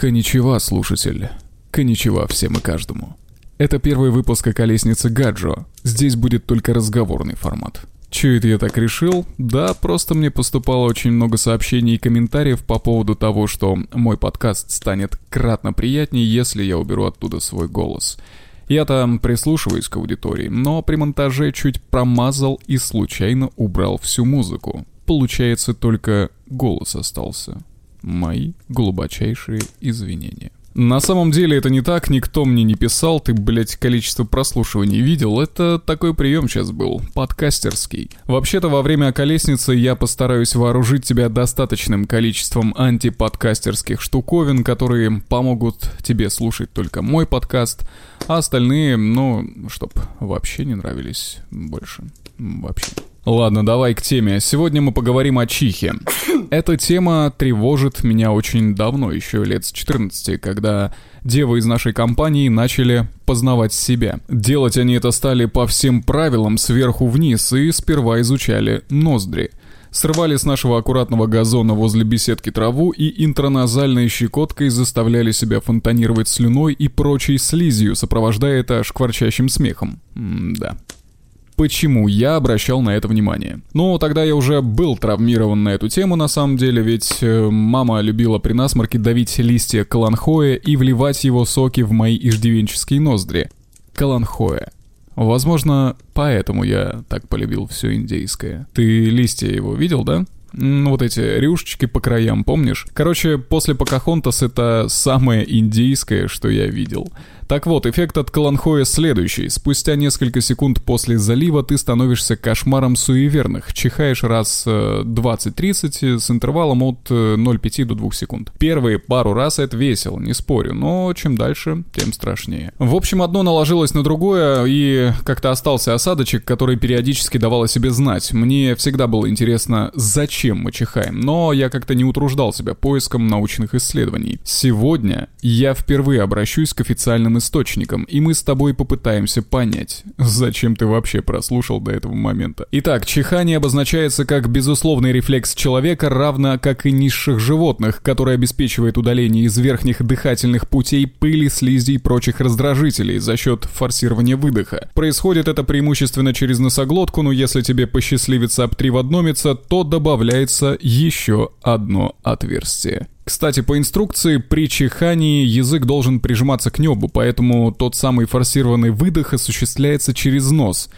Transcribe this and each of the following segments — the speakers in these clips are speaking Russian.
Коничева, слушатель. Коничева всем и каждому. Это первый выпуск о колеснице Гаджо. Здесь будет только разговорный формат. Че это я так решил? Да, просто мне поступало очень много сообщений и комментариев по поводу того, что мой подкаст станет кратно приятнее, если я уберу оттуда свой голос. Я там прислушиваюсь к аудитории, но при монтаже чуть промазал и случайно убрал всю музыку. Получается, только голос остался. Мои глубочайшие извинения. На самом деле это не так, никто мне не писал, ты, блядь, количество прослушиваний видел, это такой прием сейчас был, подкастерский. Вообще-то во время колесницы я постараюсь вооружить тебя достаточным количеством антиподкастерских штуковин, которые помогут тебе слушать только мой подкаст, а остальные, ну, чтоб вообще не нравились больше. Вообще. Ладно, давай к теме. Сегодня мы поговорим о чихе. Эта тема тревожит меня очень давно, еще лет с 14, когда девы из нашей компании начали познавать себя. Делать они это стали по всем правилам сверху вниз и сперва изучали ноздри. Срывали с нашего аккуратного газона возле беседки траву и интроназальной щекоткой заставляли себя фонтанировать слюной и прочей слизью, сопровождая это шкварчащим смехом. М да почему я обращал на это внимание. Ну, тогда я уже был травмирован на эту тему на самом деле, ведь э, мама любила при насморке давить листья каланхоя и вливать его соки в мои иждивенческие ноздри. Каланхоя. Возможно, поэтому я так полюбил все индейское. Ты листья его видел, да? Ну, вот эти рюшечки по краям, помнишь? Короче, после Покахонтас это самое индийское, что я видел. Так вот, эффект от Каланхоя следующий. Спустя несколько секунд после залива ты становишься кошмаром суеверных. Чихаешь раз 20-30 э, с интервалом от 0,5 э, до 2 секунд. Первые пару раз это весело, не спорю, но чем дальше, тем страшнее. В общем, одно наложилось на другое, и как-то остался осадочек, который периодически давал о себе знать. Мне всегда было интересно, зачем мы чихаем, но я как-то не утруждал себя поиском научных исследований. Сегодня я впервые обращусь к официальным источником, и мы с тобой попытаемся понять, зачем ты вообще прослушал до этого момента. Итак, чихание обозначается как безусловный рефлекс человека, равно как и низших животных, который обеспечивает удаление из верхних дыхательных путей пыли, слизи и прочих раздражителей за счет форсирования выдоха. Происходит это преимущественно через носоглотку, но если тебе посчастливится обтриводномиться, то добавляется еще одно отверстие. Кстати, по инструкции, при чихании язык должен прижиматься к небу, поэтому тот самый форсированный выдох осуществляется через нос.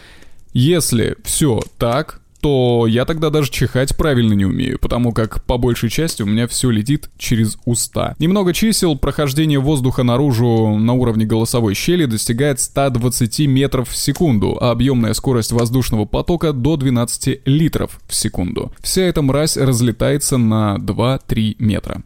Если все так, то я тогда даже чихать правильно не умею, потому как по большей части у меня все летит через уста. Немного чисел, прохождение воздуха наружу на уровне голосовой щели достигает 120 метров в секунду, а объемная скорость воздушного потока до 12 литров в секунду. Вся эта мразь разлетается на 2-3 метра.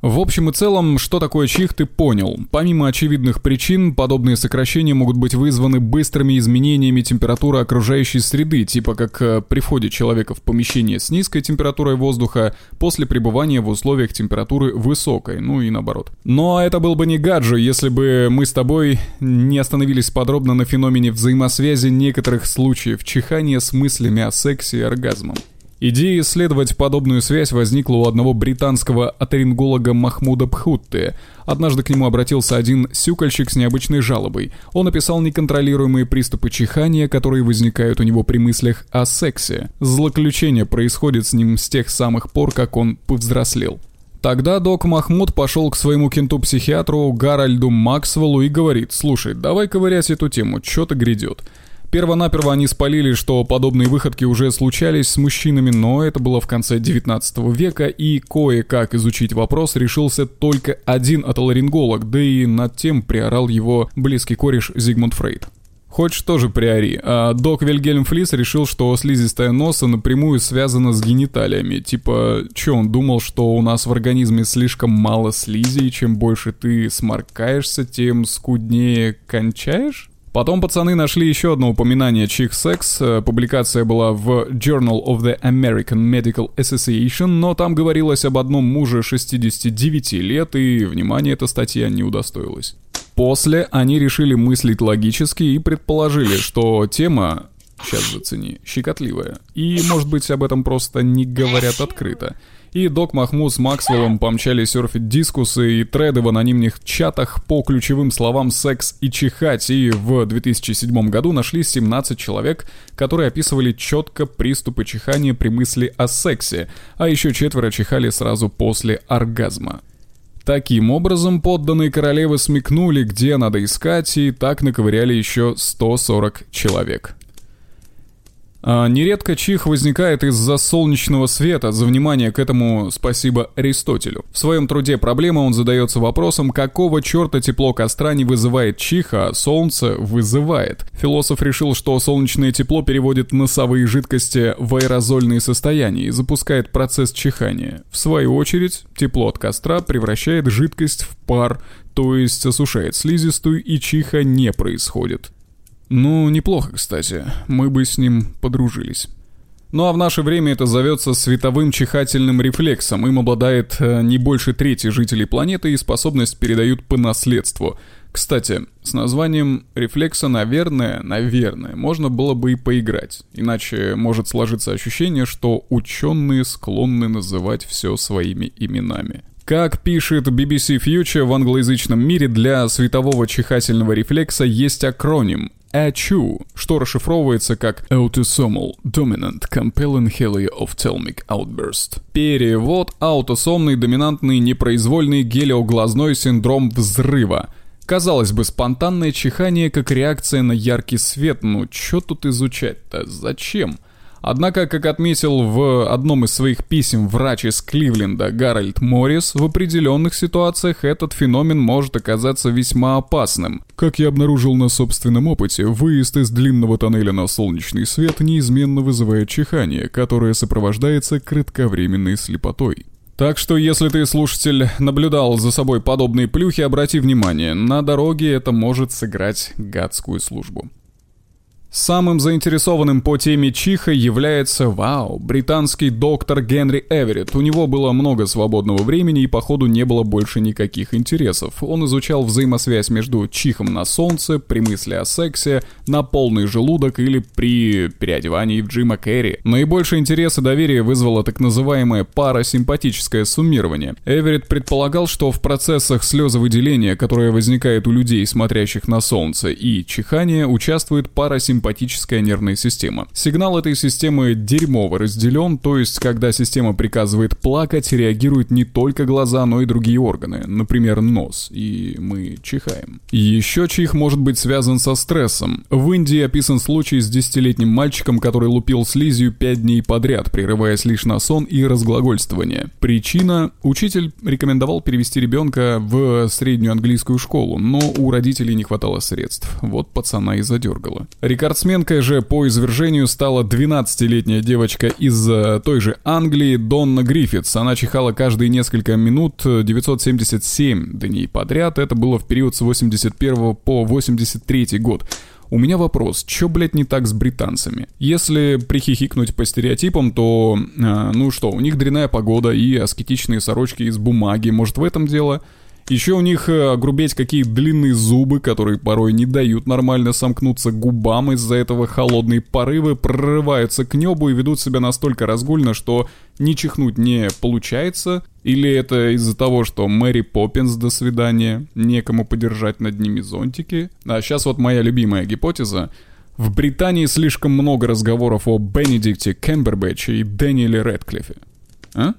В общем и целом, что такое чих, ты понял. Помимо очевидных причин, подобные сокращения могут быть вызваны быстрыми изменениями температуры окружающей среды, типа как э, при входе человека в помещение с низкой температурой воздуха после пребывания в условиях температуры высокой, ну и наоборот. Но это был бы не гаджи, если бы мы с тобой не остановились подробно на феномене взаимосвязи некоторых случаев чихания с мыслями о сексе и оргазмом. Идея исследовать подобную связь возникла у одного британского оторинголога Махмуда Пхутты. Однажды к нему обратился один сюкальщик с необычной жалобой. Он описал неконтролируемые приступы чихания, которые возникают у него при мыслях о сексе. Злоключение происходит с ним с тех самых пор, как он повзрослел. Тогда док Махмуд пошел к своему кенту-психиатру Гарольду Максвеллу и говорит, «Слушай, давай ковырять эту тему, что-то грядет». Первонаперво они спалили, что подобные выходки уже случались с мужчинами, но это было в конце 19 века, и кое-как изучить вопрос решился только один отоларинголог, да и над тем приорал его близкий кореш Зигмунд Фрейд. Хочешь тоже приори, а док Вильгельм Флис решил, что слизистая носа напрямую связана с гениталиями. Типа, чё он думал, что у нас в организме слишком мало слизи, и чем больше ты сморкаешься, тем скуднее кончаешь? Потом пацаны нашли еще одно упоминание чих секс. Э, публикация была в Journal of the American Medical Association, но там говорилось об одном муже 69 лет, и внимания эта статья не удостоилась. После они решили мыслить логически и предположили, что тема сейчас зацени, щекотливая. И, может быть, об этом просто не говорят открыто. И Док Махмуд с Максвеллом помчали серфить дискусы и треды в анонимных чатах по ключевым словам «секс» и «чихать», и в 2007 году нашли 17 человек, которые описывали четко приступы чихания при мысли о сексе, а еще четверо чихали сразу после оргазма. Таким образом, подданные королевы смекнули, где надо искать, и так наковыряли еще 140 человек. А нередко чих возникает из-за солнечного света, за внимание к этому спасибо Аристотелю. В своем труде «Проблема» он задается вопросом, какого черта тепло костра не вызывает чиха, а солнце вызывает. Философ решил, что солнечное тепло переводит носовые жидкости в аэрозольные состояния и запускает процесс чихания. В свою очередь, тепло от костра превращает жидкость в пар, то есть осушает слизистую и чиха не происходит. Ну, неплохо, кстати. Мы бы с ним подружились. Ну а в наше время это зовется световым чихательным рефлексом. Им обладает э, не больше трети жителей планеты и способность передают по наследству. Кстати, с названием рефлекса, наверное, наверное, можно было бы и поиграть. Иначе может сложиться ощущение, что ученые склонны называть все своими именами. Как пишет BBC Future, в англоязычном мире для светового чихательного рефлекса есть акроним ACHU, что расшифровывается как Autosomal Dominant Compelling Helioophthalmic Outburst. Перевод – аутосомный доминантный непроизвольный гелиоглазной синдром взрыва. Казалось бы, спонтанное чихание как реакция на яркий свет, ну чё тут изучать-то, зачем? Однако, как отметил в одном из своих писем врач из Кливленда Гарольд Моррис, в определенных ситуациях этот феномен может оказаться весьма опасным. Как я обнаружил на собственном опыте, выезд из длинного тоннеля на солнечный свет неизменно вызывает чихание, которое сопровождается кратковременной слепотой. Так что, если ты, слушатель, наблюдал за собой подобные плюхи, обрати внимание, на дороге это может сыграть гадскую службу. Самым заинтересованным по теме Чиха является, вау, британский доктор Генри Эверетт. У него было много свободного времени и походу не было больше никаких интересов. Он изучал взаимосвязь между чихом на солнце, при мысли о сексе, на полный желудок или при переодевании в Джима Керри. Наибольший интерес и доверие вызвало так называемое парасимпатическое суммирование. Эверетт предполагал, что в процессах слезовыделения, которое возникает у людей, смотрящих на солнце, и чихания, участвует парасимпатическое симпатическая нервная система. Сигнал этой системы дерьмово разделен, то есть когда система приказывает плакать, реагируют не только глаза, но и другие органы, например, нос, и мы чихаем. Еще чих может быть связан со стрессом. В Индии описан случай с десятилетним мальчиком, который лупил слизью 5 дней подряд, прерываясь лишь на сон и разглагольствование. Причина – учитель рекомендовал перевести ребенка в среднюю английскую школу, но у родителей не хватало средств. Вот пацана и задергало. Рекорд Рекордсменкой же по извержению стала 12-летняя девочка из э, той же Англии Донна Гриффитс. Она чихала каждые несколько минут 977 дней подряд. Это было в период с 81 по 83 год. У меня вопрос, чё, блядь, не так с британцами? Если прихихикнуть по стереотипам, то, э, ну что, у них дрянная погода и аскетичные сорочки из бумаги, может в этом дело? Еще у них э, грубеть какие длинные зубы, которые порой не дают нормально сомкнуться губам, из-за этого холодные порывы прорываются к небу и ведут себя настолько разгульно, что не чихнуть не получается, или это из-за того, что Мэри Поппинс до свидания, некому подержать над ними зонтики. А сейчас вот моя любимая гипотеза. В Британии слишком много разговоров о Бенедикте Кембербэтче и Дэниеле Рэдклиффе. А?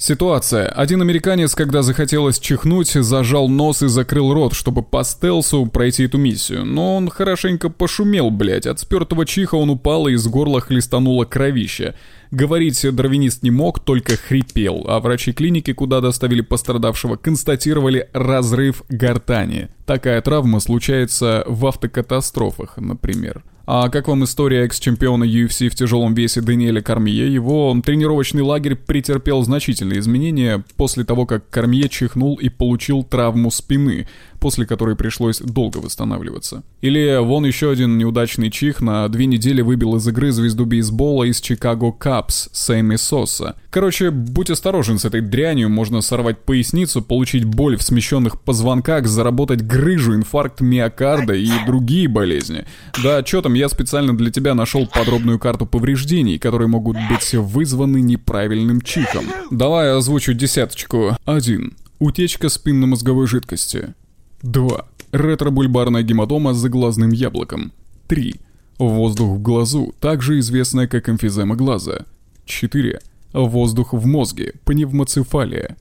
Ситуация. Один американец, когда захотелось чихнуть, зажал нос и закрыл рот, чтобы по стелсу пройти эту миссию. Но он хорошенько пошумел, блять. От спертого чиха он упал и из горла хлестануло кровище. Говорить дарвинист не мог, только хрипел, а врачи клиники, куда доставили пострадавшего, констатировали разрыв гортани. Такая травма случается в автокатастрофах, например. А как вам история экс-чемпиона UFC в тяжелом весе Даниэля Кармье? Его тренировочный лагерь претерпел значительные изменения после того, как Кармье чихнул и получил травму спины. После которой пришлось долго восстанавливаться. Или вон еще один неудачный чих на две недели выбил из игры звезду бейсбола из Чикаго Капс Сэмми Соса. Короче, будь осторожен с этой дрянью, можно сорвать поясницу, получить боль в смещенных позвонках, заработать грыжу, инфаркт миокарда и другие болезни. Да, что там, я специально для тебя нашел подробную карту повреждений, которые могут быть вызваны неправильным чихом. Давай озвучу десяточку. 1. Утечка спинномозговой жидкости. 2. Ретробульбарная гематома с заглазным яблоком. 3. Воздух в глазу, также известная как эмфизема глаза. 4. Воздух в мозге, пневмоцефалия.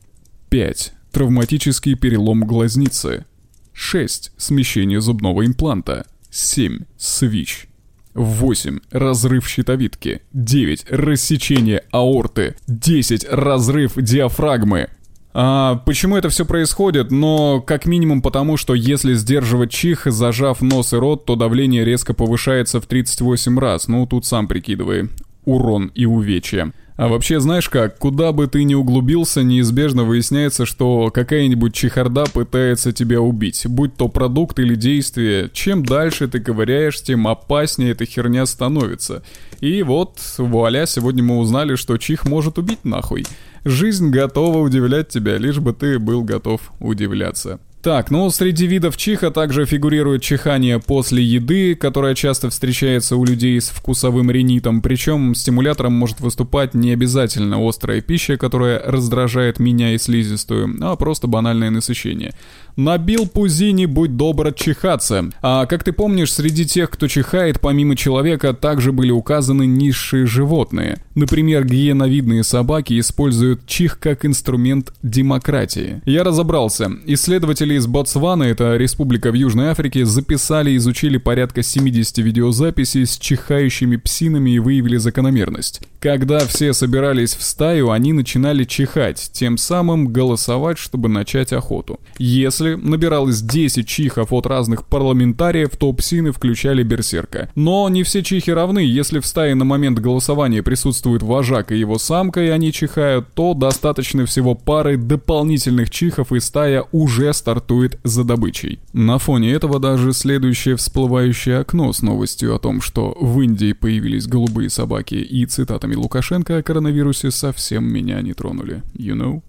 5. Травматический перелом глазницы. 6. Смещение зубного импланта. 7. Свич. 8. Разрыв щитовидки. 9. Рассечение аорты. 10. Разрыв диафрагмы. А почему это все происходит? Но как минимум потому, что если сдерживать чих, зажав нос и рот, то давление резко повышается в 38 раз. Ну, тут сам прикидывай. Урон и увечья. А вообще, знаешь как, куда бы ты ни углубился, неизбежно выясняется, что какая-нибудь чехарда пытается тебя убить. Будь то продукт или действие, чем дальше ты ковыряешь, тем опаснее эта херня становится. И вот, вуаля, сегодня мы узнали, что чих может убить нахуй. Жизнь готова удивлять тебя, лишь бы ты был готов удивляться. Так, ну среди видов чиха также фигурирует чихание после еды, которое часто встречается у людей с вкусовым ринитом, причем стимулятором может выступать не обязательно острая пища, которая раздражает меня и слизистую, а просто банальное насыщение. Набил пузини, будь добр чихаться. А как ты помнишь, среди тех, кто чихает, помимо человека, также были указаны низшие животные. Например, гиеновидные собаки используют чих как инструмент демократии. Я разобрался. Исследователи из Ботсвана, это республика в Южной Африке, записали и изучили порядка 70 видеозаписей с чихающими псинами и выявили закономерность. Когда все собирались в стаю, они начинали чихать, тем самым голосовать, чтобы начать охоту. Если если набиралось 10 чихов от разных парламентариев, то псины включали берсерка. Но не все чихи равны, если в стае на момент голосования присутствует вожак и его самка, и они чихают, то достаточно всего пары дополнительных чихов, и стая уже стартует за добычей. На фоне этого даже следующее всплывающее окно с новостью о том, что в Индии появились голубые собаки и цитатами Лукашенко о коронавирусе совсем меня не тронули. You know?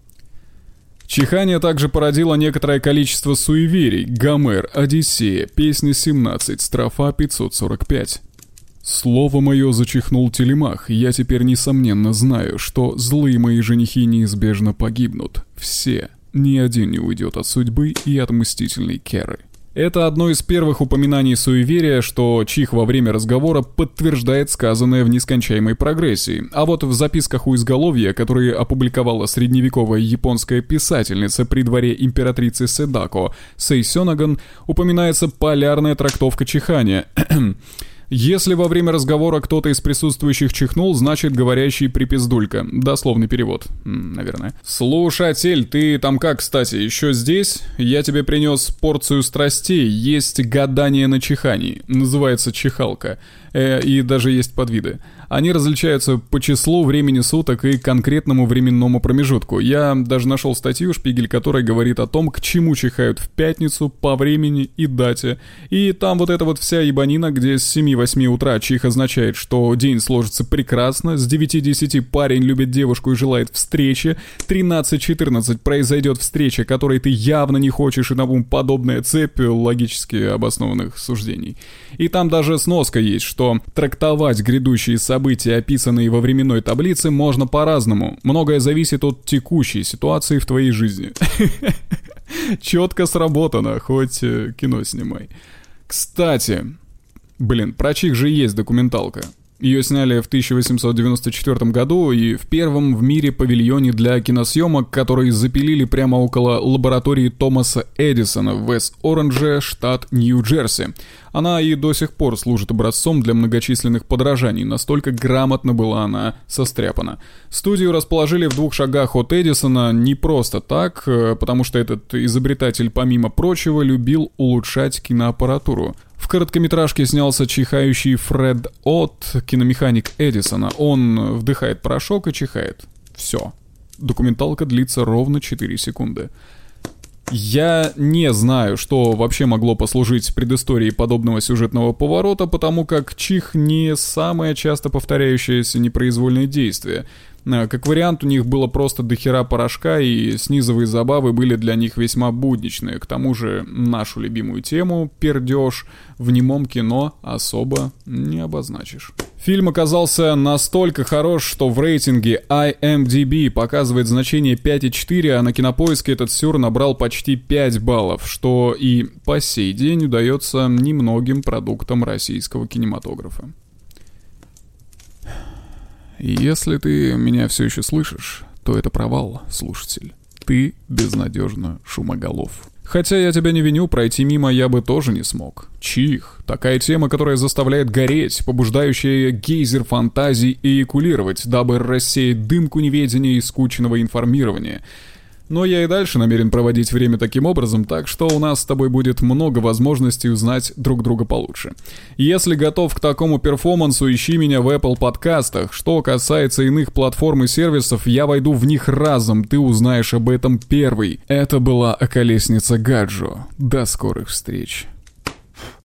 Чихание также породило некоторое количество суеверий. Гомер, Одиссея, песня 17, строфа 545. Слово мое зачихнул телемах, я теперь несомненно знаю, что злые мои женихи неизбежно погибнут. Все. Ни один не уйдет от судьбы и от мстительной Керы. Это одно из первых упоминаний суеверия, что чих во время разговора подтверждает сказанное в нескончаемой прогрессии. А вот в записках у изголовья, которые опубликовала средневековая японская писательница при дворе императрицы Седако, Сейсёнаган, упоминается полярная трактовка чихания – Если во время разговора кто-то из присутствующих чихнул, значит говорящий припиздулька. Дословный перевод, наверное. Слушатель, ты там как, кстати, еще здесь? Я тебе принес порцию страстей. Есть гадание на чихании. Называется чихалка. Э, и даже есть подвиды. Они различаются по числу времени суток и конкретному временному промежутку. Я даже нашел статью Шпигель, которая говорит о том, к чему чихают в пятницу, по времени и дате. И там вот эта вот вся ебанина, где с 7-8 утра чих означает, что день сложится прекрасно, с 9-10 парень любит девушку и желает встречи, 13-14 произойдет встреча, которой ты явно не хочешь и тому подобная цепь логически обоснованных суждений. И там даже сноска есть, что трактовать грядущие события события, описанные во временной таблице, можно по-разному. Многое зависит от текущей ситуации в твоей жизни. Четко сработано, хоть э, кино снимай. Кстати, блин, про чих же есть документалка. Ее сняли в 1894 году и в первом в мире павильоне для киносъемок, который запилили прямо около лаборатории Томаса Эдисона в Вест-Оранже, штат Нью-Джерси. Она и до сих пор служит образцом для многочисленных подражаний, настолько грамотно была она состряпана. Студию расположили в двух шагах от Эдисона не просто так, э, потому что этот изобретатель, помимо прочего, любил улучшать киноаппаратуру. В короткометражке снялся чихающий Фред От, киномеханик Эдисона. Он вдыхает порошок и чихает. Все. Документалка длится ровно 4 секунды. Я не знаю, что вообще могло послужить предысторией подобного сюжетного поворота, потому как чих не самое часто повторяющееся непроизвольное действие — как вариант, у них было просто дохера порошка, и снизовые забавы были для них весьма будничные. К тому же нашу любимую тему, пердеж, в немом кино особо не обозначишь. Фильм оказался настолько хорош, что в рейтинге IMDb показывает значение 5,4, а на кинопоиске этот сюр набрал почти 5 баллов, что и по сей день удается немногим продуктам российского кинематографа. Если ты меня все еще слышишь, то это провал, слушатель. Ты безнадежно шумоголов. Хотя я тебя не виню, пройти мимо я бы тоже не смог. Чих. Такая тема, которая заставляет гореть, побуждающая гейзер фантазий и экулировать, дабы рассеять дымку неведения и скучного информирования — но я и дальше намерен проводить время таким образом, так что у нас с тобой будет много возможностей узнать друг друга получше. Если готов к такому перформансу, ищи меня в Apple подкастах. Что касается иных платформ и сервисов, я войду в них разом, ты узнаешь об этом первый. Это была Околесница Гаджо. До скорых встреч.